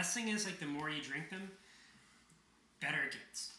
best thing is like the more you drink them, better it gets.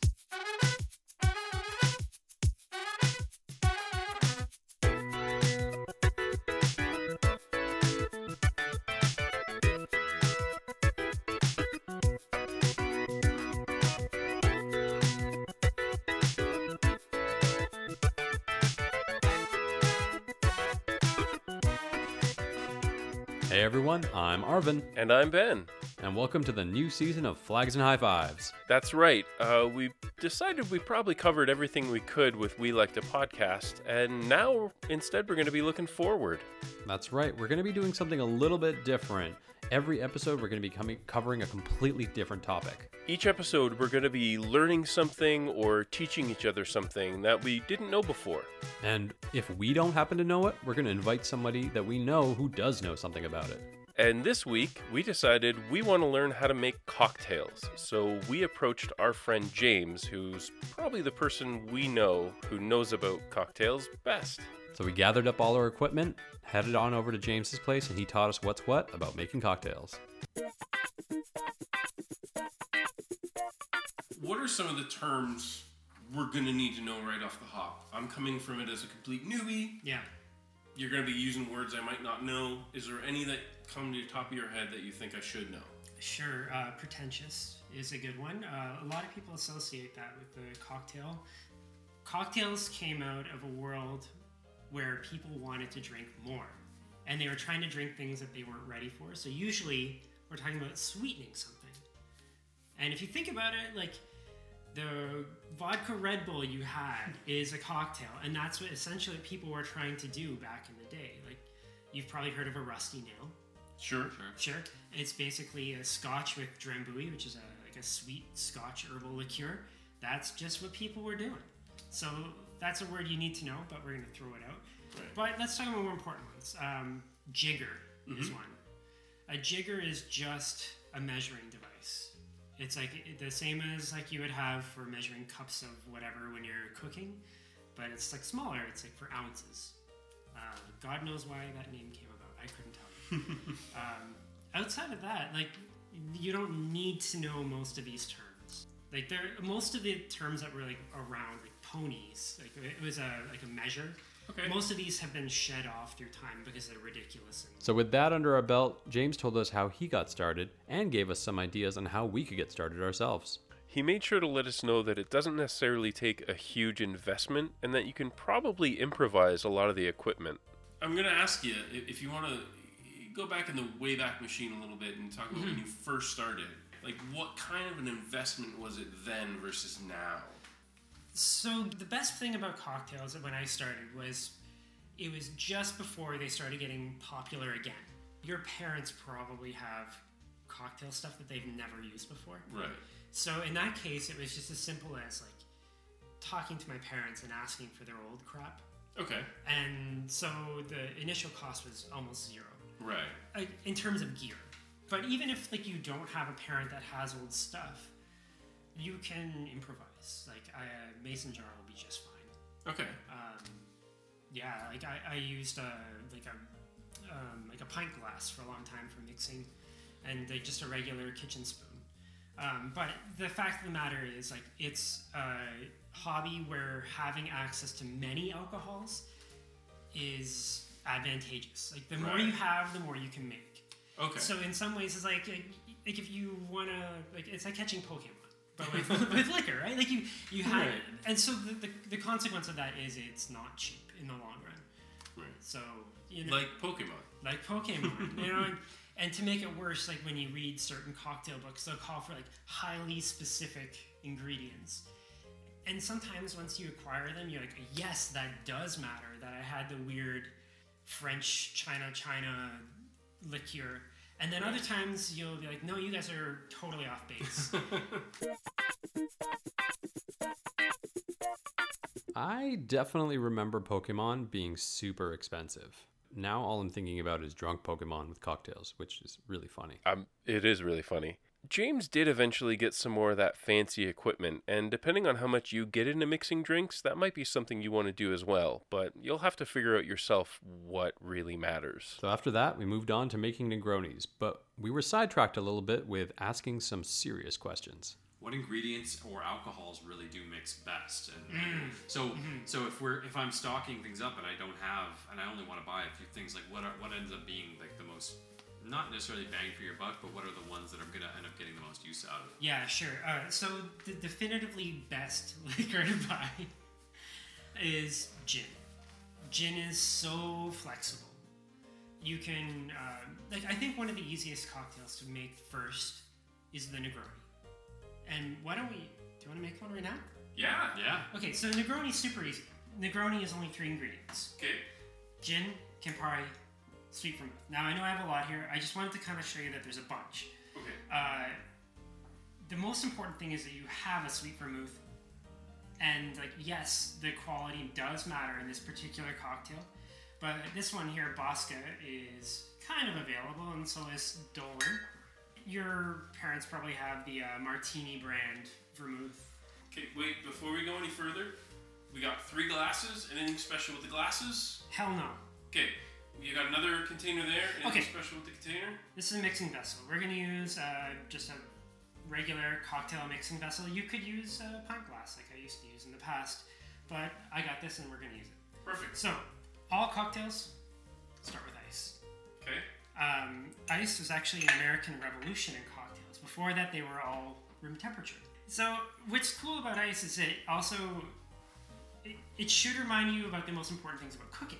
Hey everyone, I'm Arvin, And I'm Ben. And welcome to the new season of Flags and High Fives. That's right. Uh, we decided we probably covered everything we could with We Like to Podcast, and now instead we're going to be looking forward. That's right, we're going to be doing something a little bit different. Every episode, we're going to be coming, covering a completely different topic. Each episode, we're going to be learning something or teaching each other something that we didn't know before. And if we don't happen to know it, we're going to invite somebody that we know who does know something about it. And this week, we decided we want to learn how to make cocktails. So we approached our friend James, who's probably the person we know who knows about cocktails best. So we gathered up all our equipment, headed on over to James's place, and he taught us what's what about making cocktails. what are some of the terms we're going to need to know right off the hop? I'm coming from it as a complete newbie. Yeah. You're going to be using words I might not know. Is there any that come to the top of your head that you think I should know? Sure, uh, pretentious is a good one. Uh, a lot of people associate that with the cocktail. Cocktails came out of a world where people wanted to drink more, and they were trying to drink things that they weren't ready for. So usually, we're talking about sweetening something. And if you think about it, like the vodka Red Bull you had is a cocktail, and that's what essentially people were trying to do back in the day. Like you've probably heard of a rusty nail. Sure. Sure. Sure. It's basically a scotch with drambuie, which is a, like a sweet scotch herbal liqueur. That's just what people were doing. So that's a word you need to know, but we're going to throw it out. Right. But let's talk about more important ones. Um, jigger is one. A jigger is just a measuring device. It's like the same as like you would have for measuring cups of whatever when you're cooking, but it's like smaller. It's like for ounces. Uh, God knows why that name came about. I couldn't tell you. um, outside of that, like you don't need to know most of these terms. Like there, most of the terms that were like around, like ponies, like it was a like a measure. Okay. Most of these have been shed off through time because they're ridiculous. And So, with that under our belt, James told us how he got started and gave us some ideas on how we could get started ourselves. He made sure to let us know that it doesn't necessarily take a huge investment and that you can probably improvise a lot of the equipment. I'm going to ask you if you want to go back in the Wayback Machine a little bit and talk about when mm-hmm. you first started. Like, what kind of an investment was it then versus now? So the best thing about cocktails when I started was it was just before they started getting popular again. Your parents probably have cocktail stuff that they've never used before. Right. So in that case, it was just as simple as like talking to my parents and asking for their old crap. Okay. And so the initial cost was almost zero Right. in terms of gear. But even if like you don't have a parent that has old stuff, you can improvise. Like I, a mason jar will be just fine. Okay. Um, yeah, like I, I used a like a um, like a pint glass for a long time for mixing, and like just a regular kitchen spoon. Um, but the fact of the matter is, like, it's a hobby where having access to many alcohols is advantageous. Like, the more you have, the more you can make. Okay. So in some ways, it's like like, like if you wanna like it's like catching Pokemon, but with, with liquor, right? Like you you have, Right. and so the, the the consequence of that is it's not cheap in the long run. Right. So you know, Like Pokemon. like Pokemon, you know. And, and to make it worse, like when you read certain cocktail books, they'll call for like highly specific ingredients. And sometimes once you acquire them, you're like, yes, that does matter. That I had the weird French China China liqueur. And then other times you'll be like, no, you guys are totally off base. I definitely remember Pokemon being super expensive. Now all I'm thinking about is drunk Pokemon with cocktails, which is really funny. Um, it is really funny. James did eventually get some more of that fancy equipment, and depending on how much you get into mixing drinks, that might be something you want to do as well, but you'll have to figure out yourself what really matters. So after that, we moved on to making Negronis, but we were sidetracked a little bit with asking some serious questions. What ingredients or alcohols really do mix best and so so if we're if i'm stocking things up and i don't have and i only want to buy a few things like what are, what ends up being like the most not necessarily bang for your buck but what are the ones that i'm gonna end up getting the most use out of Yeah, sure. Uh, so the definitively best liquor to buy is gin. Gin is so flexible. You can, uh, like, I think one of the easiest cocktails to make first is the Negroni. And why don't we? Do you want to make one right now? Yeah. yeah Okay, so Negroni is super easy. Negroni is only three ingredients: Okay. gin, Campari, sweet vermouth. Now I know I have a lot here. I just wanted to kind of show you that there's a bunch. Okay. Uh, the most important thing is that you have a sweet vermouth. And like yes, the quality does matter in this particular cocktail, but this one here, Bosca, is kind of available, and so is Dolin. Your parents probably have the uh, Martini brand vermouth. Okay. Wait. Before we go any further, we got three glasses. Anything special with the glasses? Hell no. Okay. You got another container there. Anything Okay. special with the container? This is a mixing vessel. We're gonna use uh, just a regular cocktail mixing vessel. You could use a pint glass like I used to use in the past, but I got this and we're gonna use it. Perfect. So, all cocktails start with ice. Okay. Um, ice was actually an American revolution in cocktails. Before that, they were all room temperature. So, what's cool about ice is it also it, it should remind you about the most important things about cooking.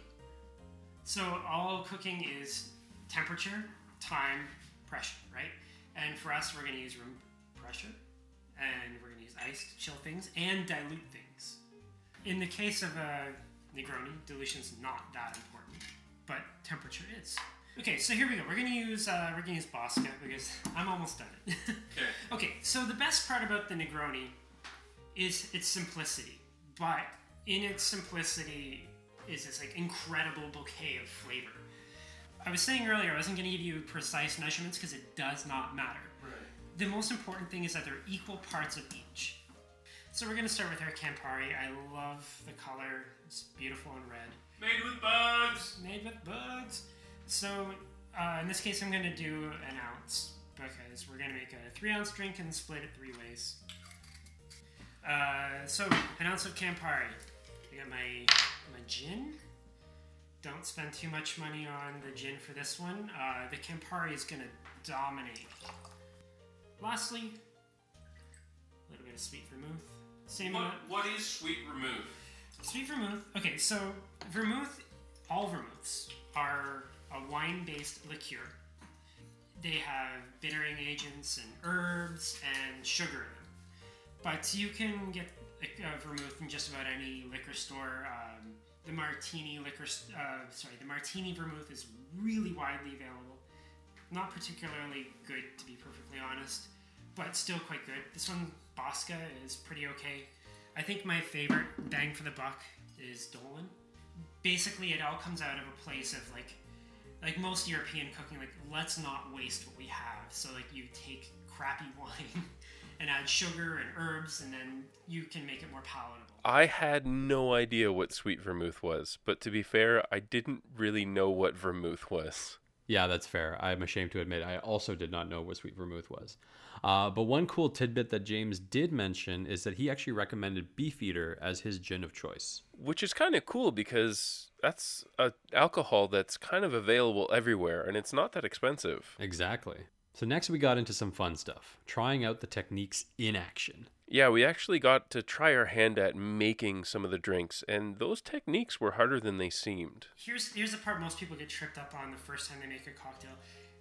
So, all cooking is temperature, time, pressure, right? And for us, we're going to use room pressure, and we're going to use ice to chill things and dilute things. In the case of a Negroni, dilution's not that important, but temperature is. Okay, so here we go. We're gonna use uh, we're gonna use Bosca because I'm almost done it. Okay. okay, so the best part about the Negroni is its simplicity, but in its simplicity is this like incredible bouquet of flavor. I was saying earlier I wasn't gonna give you precise measurements because it does not matter. Right. The most important thing is that they're equal parts of each. So we're gonna start with our Campari. I love the color. It's beautiful and red. Made with bugs. Made with bugs. So uh, in this case, I'm gonna do an ounce because we're gonna make a three ounce drink and split it three ways. Uh, so an ounce of Campari. I got my my gin. Don't spend too much money on the gin for this one. Uh, the Campari is gonna dominate. Lastly, a little bit of sweet vermouth. Same What, amount. what is sweet vermouth? Sweet vermouth. Okay, so vermouth, all vermouths are a wine-based liqueur. They have bittering agents and herbs and sugar in them. But you can get vermouth from just about any liquor store. Um, the Martini liquor, uh, sorry, the Martini vermouth is really widely available. Not particularly good, to be perfectly honest, but still quite good. This one, Bosca, is pretty okay. I think my favorite bang for the buck is Dolin. Basically, it all comes out of a place of like, like most European cooking, like let's not waste what we have. So like you take crappy wine and add sugar and herbs, and then you can make it more palatable. I had no idea what sweet vermouth was, but to be fair, I didn't really know what vermouth was. Yeah, that's fair. I'm ashamed to admit I also did not know what sweet vermouth was. Uh, but one cool tidbit that James did mention is that he actually recommended Beefeater as his gin of choice. Which is kind of cool because that's a alcohol that's kind of available everywhere and it's not that expensive. Exactly. So next we got into some fun stuff, trying out the techniques in action. Yeah, we actually got to try our hand at making some of the drinks, and those techniques were harder than they seemed. Here's here's the part most people get tripped up on the first time they make a cocktail,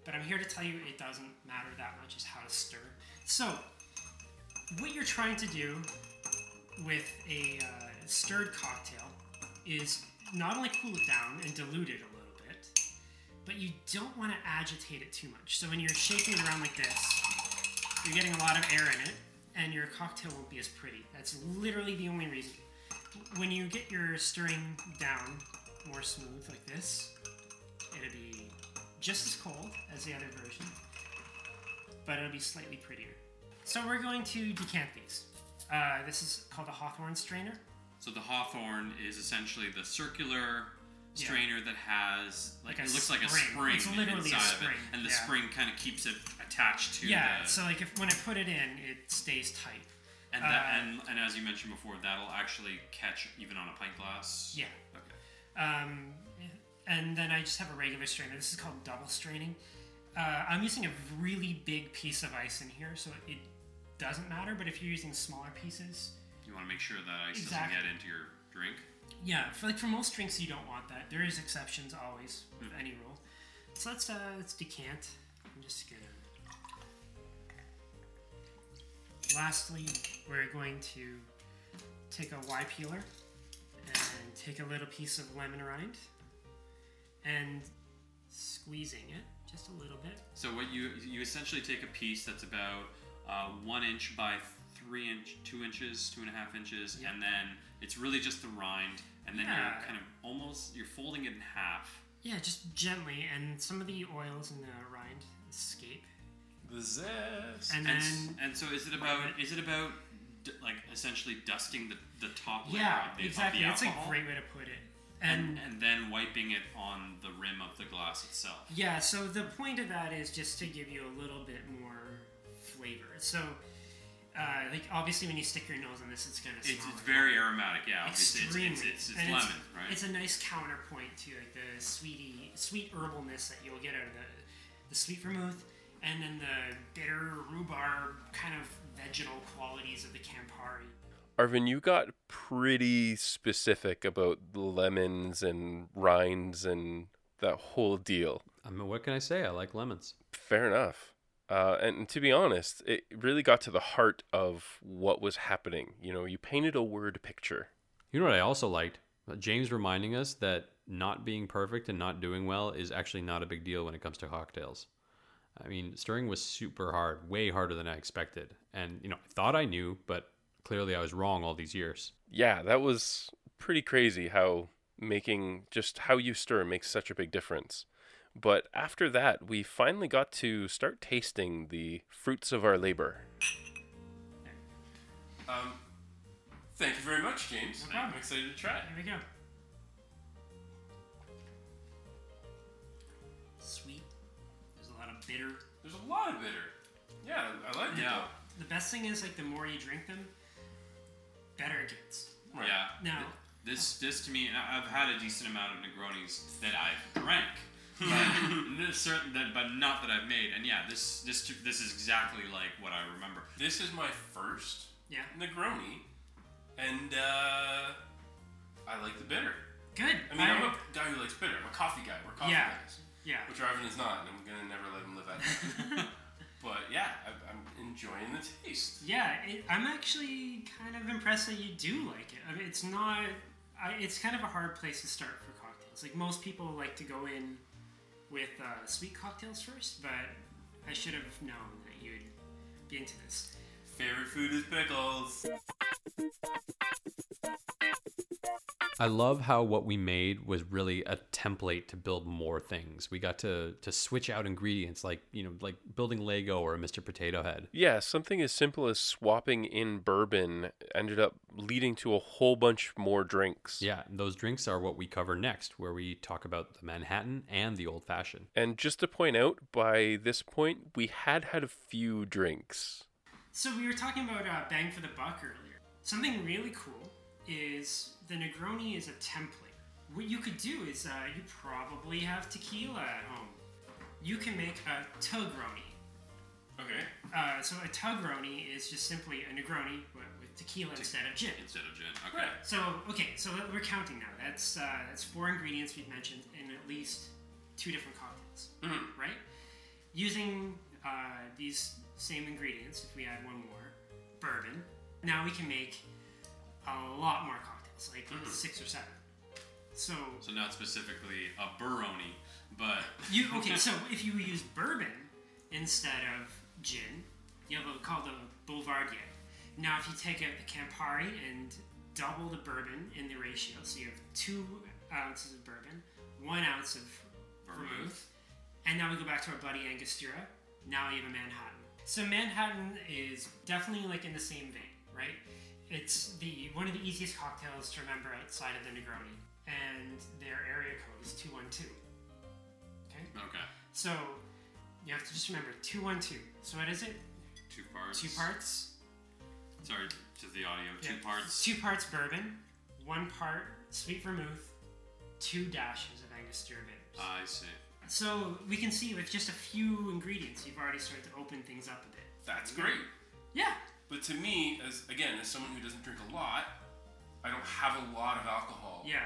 but I'm here to tell you it doesn't matter that much as how to stir. So, what you're trying to do with a uh, stirred cocktail is not only cool it down and dilute it a little bit, but you don't want to agitate it too much. So when you're shaking it around like this, you're getting a lot of air in it, and your cocktail won't be as pretty. That's literally the only reason. When you get your stirring down more smooth like this, it'll be just as cold as the other version. but it'll be slightly prettier. So we're going to decant these. Uh, this is called a Hawthorne strainer. So the Hawthorne is essentially the circular Yeah. strainer that has like, Like it looks like a spring. spring It's literally a inside of it, and the yeah. spring kind of keeps it attached to yeah. the So like if when I put it in, it stays tight. and that uh, and, and as you mentioned before, that'll actually catch even on a pint glass. Yeah. Okay. Um, and then I just have a regular strainer. This is called double straining. Uh, I'm using a really big piece of ice in here, so it doesn't matter. But if you're using smaller pieces, You want to make sure that ice Exactly. doesn't get into your drink. Yeah, for like for most drinks, you don't want that. There is exceptions always with any rule. So let's uh, let's decant. I'm just gonna. Lastly, we're going to take a Y peeler and take a little piece of lemon rind and squeezing it just a little bit. So what you you essentially take a piece that's about uh, one inch by three inch, two inches, two and a half inches, Yeah. and then it's really just the rind, and then Yeah. you're kind of almost you're folding it in half. Yeah, just gently, and some of the oils in the rind escape. The zest. And And, then and so is it about is it about d- like essentially dusting the, the top layer yeah, of the, exactly. of the That's a great way to put it. and, And and then wiping it on the rim of the glass itself. Yeah, so the point of that is just to give you a little bit more flavor. So, uh, like obviously, when you stick your nose in this, it's gonna smell. It's, it's like very aromatic, yeah. Obviously, it's, extremely. it's, it's, it's And lemon, right? It's a nice counterpoint to like the sweetie, sweet herbalness that you'll get out of the the sweet vermouth, and then the bitter rhubarb kind of vegetal qualities of the Campari. Arvin, you got pretty specific about lemons and rinds and that whole deal. I mean, what can I say? I like lemons. Fair enough. Uh, and to be honest, it really got to the heart of what was happening. You know, you painted a word picture. You know what I also liked? Uh, James reminding us that not being perfect and not doing well is actually not a big deal when it comes to cocktails. I mean, stirring was super hard, way harder than I expected. And, you know, I thought I knew, but clearly I was wrong all these years. Yeah, that was pretty crazy how making just how you stir makes such a big difference. But after that, we finally got to start tasting the fruits of our labor. Um, thank you very much, James. No. I'm excited to try it. Here we go. Sweet. There's a lot of bitter. There's a lot of bitter. Yeah, I like it. Yeah. The best thing is like the more you drink them, better it gets. Right. Yeah. Now, This, this to me, I've had a decent amount of Negronis that I've drank, but certain but not that I've made. And yeah, this, this, this is exactly like what I remember. This is my first yeah, Negroni, and uh, I like the bitter. good. I mean, I'm a guy who likes bitter. I'm a coffee guy. We're coffee Yeah. guys, yeah. which Arvin is not, and I'm gonna never let him live that. but yeah, I, I'm enjoying the taste. Yeah, it, I'm actually kind of impressed that you do like it. I mean, it's not. I, it's kind of a hard place to start for cocktails. Like most people like to go in with uh, sweet cocktails first, but I should have known that you'd be into this. Favorite food is pickles. I love how what we made was really a template to build more things. We got to to switch out ingredients like, you know, like building Lego or a Mr. Potato Head. Yeah, something as simple as swapping in bourbon ended up leading to a whole bunch more drinks. Yeah, those drinks are what we cover next, where we talk about the Manhattan and the old fashioned. And just to point out, by this point, we had had a few drinks. So we were talking about uh, bang for the buck earlier. Something really cool is the Negroni is a template. What you could do is uh, you probably have tequila at home. You can make a Tugroni. Okay. Uh, so a Tugroni is just simply a Negroni but with tequila instead of gin. Instead of gin. Okay. Right. So okay, so we're counting now. That's uh, that's four ingredients we've mentioned in at least two different cocktails, Mhm. right? Using uh, these same ingredients, if we add one more, bourbon, now we can make a lot more cocktails, like hmm. six or seven. So So not specifically a Baroni, but you okay? So if you use bourbon instead of gin, you have a called a Boulevardier. Now, if you take out the Campari and double the bourbon in the ratio, so you have two ounces of bourbon, one ounce of vermouth, and now we go back to our buddy Angostura. Now you have a Manhattan. So Manhattan is definitely like in the same vein, right? It's the one of the easiest cocktails to remember outside of the Negroni, and their area code is two one two. Okay, Okay. so you have to just remember two one two. So what is it? Two parts. Two parts. Sorry to the audio. Two parts. Two parts bourbon, one part sweet vermouth, two dashes of Angostura bitters. I see. so we can see with just a few ingredients, you've already started to open things up a bit. That's great. Yeah. But to me, as again, as someone who doesn't drink a lot, I don't have a lot of alcohol. Yeah.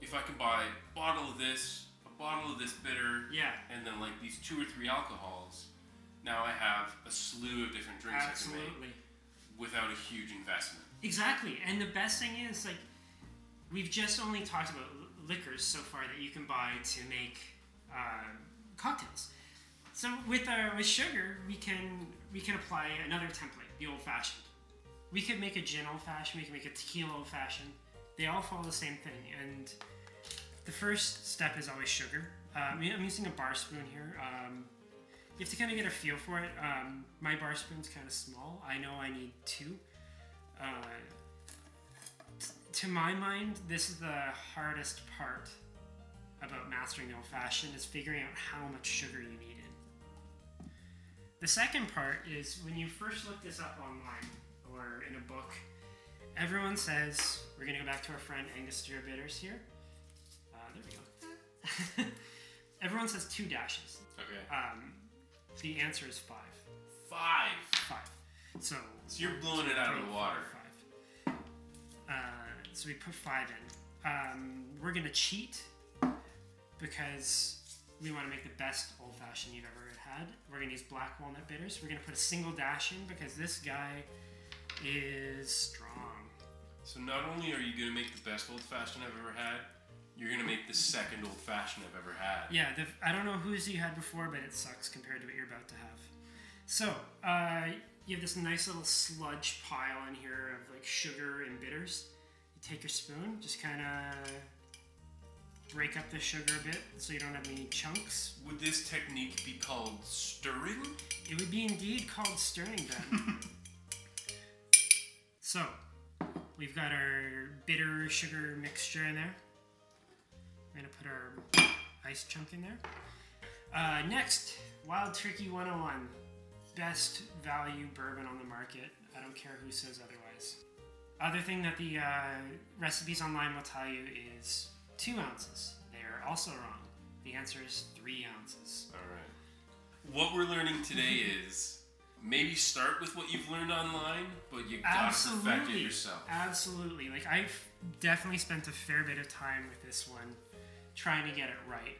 If I can buy a bottle of this, a bottle of this bitter, Yeah. and then like these two or three alcohols, now I have a slew of different drinks I can Absolutely. make without a huge investment. Exactly. And the best thing is, like, we've just only talked about liquors so far that you can buy to make uh, cocktails. So with uh, with sugar, we can we can apply another template, the old fashioned. We could make a gin old fashioned. We can make a tequila old fashioned. They all follow the same thing. And the first step is always sugar. Um, I'm using a bar spoon here. Um, you have to kind of get a feel for it. Um, my bar spoon's kind of small. I know I need two. Uh, t- to my mind, this is the hardest part about mastering the old fashioned is figuring out how much sugar you need. The second part is when you first look this up online or in a book, everyone says we're gonna go back to our friend Angostura Bitters here. Uh, there we go. everyone says two dashes. Okay. Um, the answer is five. Five. Five. So So you're blowing it out of the water. Five. Uh, so we put five in. Um, we're gonna cheat because we want to make the best old fashioned you've ever had. We're gonna use black walnut bitters. We're gonna put a single dash in because this guy is strong. So not only are you gonna make the best old fashioned I've ever had, you're gonna make the second old fashioned I've ever had. Yeah, the, I don't know whose you had before, but it sucks compared to what you're about to have. So, uh, you have this nice little sludge pile in here of like sugar and bitters. You take your spoon, just kind of break up the sugar a bit so you don't have any chunks. Would this technique be called stirring? It would be indeed called stirring then. so, we've got our bitter sugar mixture in there. We're gonna put our ice chunk in there. Uh, next, Wild Turkey 101. Best value bourbon on the market. I don't care who says otherwise. Other thing that the uh, recipes online will tell you is two ounces. They are also wrong. The answer is three ounces. All right. What we're learning today is maybe start with what you've learned online, but you gotta perfect it yourself. Absolutely. Like I've definitely spent a fair bit of time with this one, trying to get it right.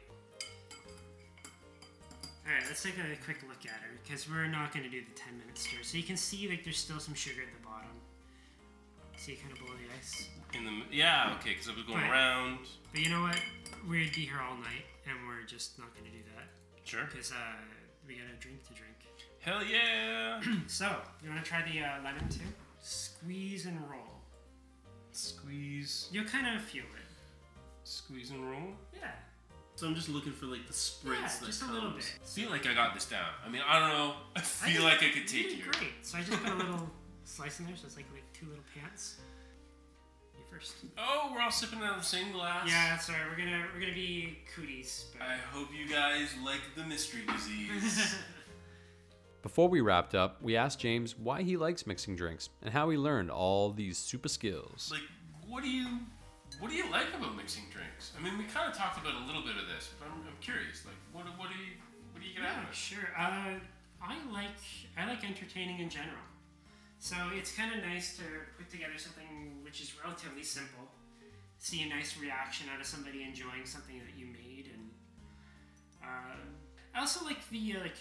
All right, let's take a quick look at her because we're not going to do the 10 minute stir. So you can see like there's still some sugar at the bottom. See, kind of below the ice. In the yeah, okay, because I was going Right. around. But you know what? We'd be here all night, and we're just not going to do that Sure. because uh, we got a drink to drink. Hell yeah! So you want to try the uh, lemon too? Squeeze and roll. squeeze, You'll kind of feel it. squeeze and roll. Yeah. So I'm just looking for like the spritz Yeah, that just a comes. little bit. I feel like I got this down. I mean, I don't know. I feel like I could you take did you. Great. So I just put a little slice in there, so it's like like two little pants. You first. Oh, we're all sipping out of the same glass. Yeah, sorry. We're gonna we're gonna be cooties. But I hope you guys like the mystery disease. Before we wrapped up, we asked James why he likes mixing drinks and how he learned all these super skills. like, what do you, what do you like about mixing drinks? I mean, we kind of talked about a little bit of this, but I'm, I'm curious. Like, what, what do you, what do you get out of it? sure. Uh, I like I like entertaining in general. So it's kind of nice to put together something which is relatively simple. See a nice reaction out of somebody enjoying something that you made, and uh, I also like the uh, like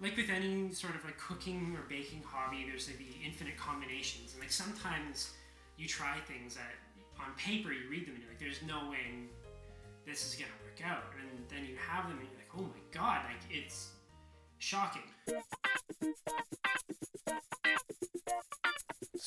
like with any sort of like cooking or baking hobby. There's like the infinite combinations, and like sometimes you try things that on paper you read them and you're like, there's no way this is gonna work out, and then you have them and you're like, oh my god, like it's shocking.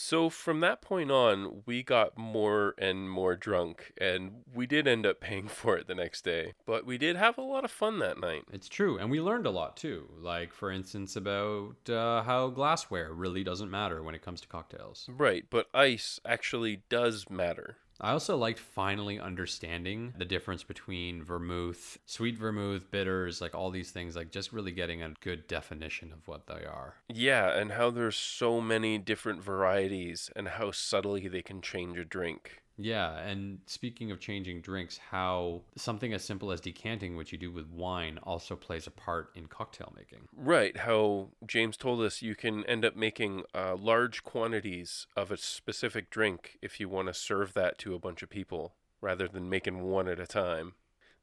So from that point on, we got more and more drunk, and we did end up paying for it the next day. But we did have a lot of fun that night. It's true, and we learned a lot too. Like, for instance, about uh, how glassware really doesn't matter when it comes to cocktails. Right, but ice actually does matter. I also liked finally understanding the difference between vermouth, sweet vermouth, bitters, like all these things, like just really getting a good definition of what they are. Yeah, and how there's so many different varieties and how subtly they can change a drink. Yeah, and speaking of changing drinks, how something as simple as decanting, which you do with wine, also plays a part in cocktail making. Right, how James told us you can end up making uh, large quantities of a specific drink if you want to serve that to a bunch of people rather than making one at a time.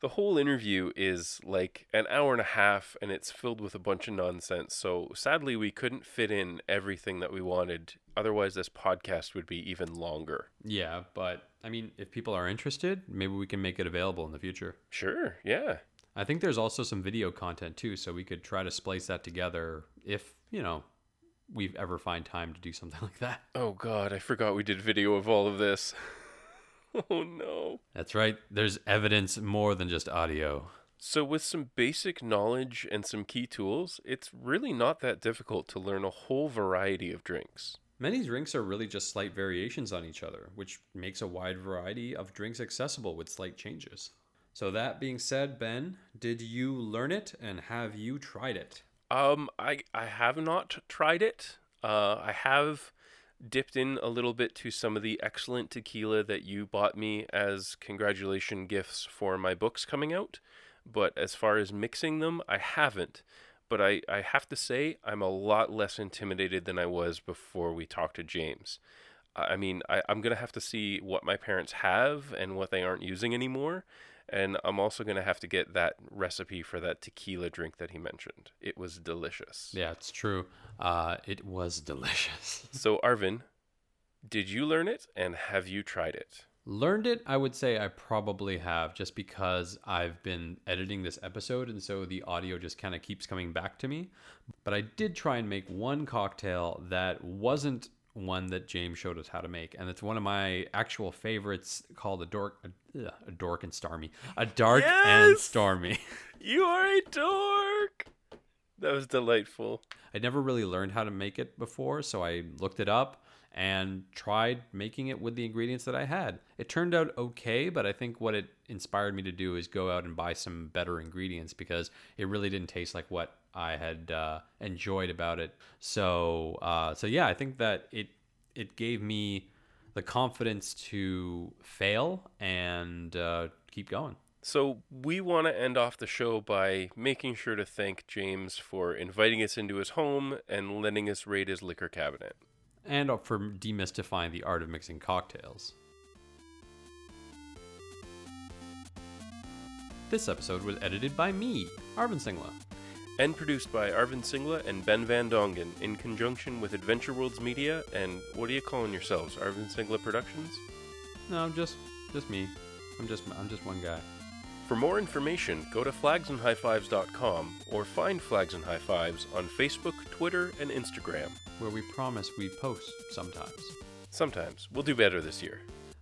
The whole interview is like an hour and a half and it's filled with a bunch of nonsense. So sadly, we couldn't fit in everything that we wanted. Otherwise, this podcast would be even longer. Yeah, but I mean, if people are interested, maybe we can make it available in the future. Sure, yeah. I think there's also some video content too, so we could try to splice that together if, you know, we ever find time to do something like that. Oh god, I forgot we did video of all of this. oh no. That's right. There's evidence more than just audio. So, with some basic knowledge and some key tools, it's really not that difficult to learn a whole variety of drinks. Many drinks are really just slight variations on each other, which makes a wide variety of drinks accessible with slight changes. So, that being said, Ben, did you learn it and have you tried it? Um, I I have not tried it. Uh, I have dipped in a little bit to some of the excellent tequila that you bought me as congratulation gifts for my books coming out. But as far as mixing them, I haven't. But I, I have to say, I'm a lot less intimidated than I was before we talked to James. I mean, I, I'm going to have to see what my parents have and what they aren't using anymore. And I'm also going to have to get that recipe for that tequila drink that he mentioned. It was delicious. Yeah, it's true. Uh, it was delicious. So, Arvin, did you learn it and have you tried it? Learned it, I would say I probably have, just because I've been editing this episode, and so the audio just kind of keeps coming back to me. But I did try and make one cocktail that wasn't one that James showed us how to make, and it's one of my actual favorites called a dork, a, a dork and stormy, a dark and Yes! stormy. You are a dork! That was delightful. I'd never really learned how to make it before, so I looked it up and tried making it with the ingredients that I had. It turned out okay, but I think what it inspired me to do is go out and buy some better ingredients because it really didn't taste like what I had uh, enjoyed about it. So, uh, so yeah, I think that it it gave me the confidence to fail and uh, keep going. So, we want to end off the show by making sure to thank James for inviting us into his home and letting us raid his liquor cabinet. And for demystifying the art of mixing cocktails. This episode was edited by me, Arvin Singla. And produced by Arvin Singla and Ben Van Dongen in conjunction with Adventure Worlds Media and what are you calling yourselves? Arvin Singla Productions? No, just just me. I'm just I'm just one guy. For more information, go to flagsandhighfives.com or find Flags and High Fives on Facebook, Twitter, and Instagram. Where we promise we post sometimes. Sometimes. We'll do better this year.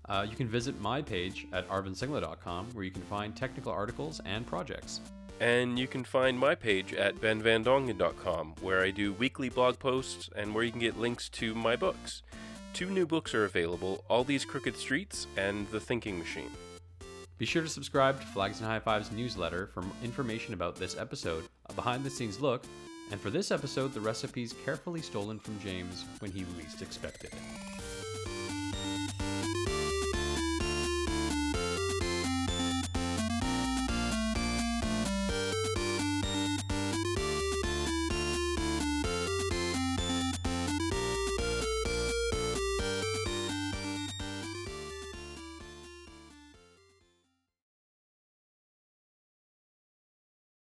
Uh, you can visit my page at arvinsingla.com where you can find technical articles and projects. And you can find my page at benvandongen.com, where I do weekly blog posts and where you can get links to my books. Two new books are available All These Crooked Streets and The Thinking Machine. Be sure to subscribe to Flags and High Fives newsletter for information about this episode, a behind the scenes look, and for this episode, the recipes carefully stolen from James when he least expected it.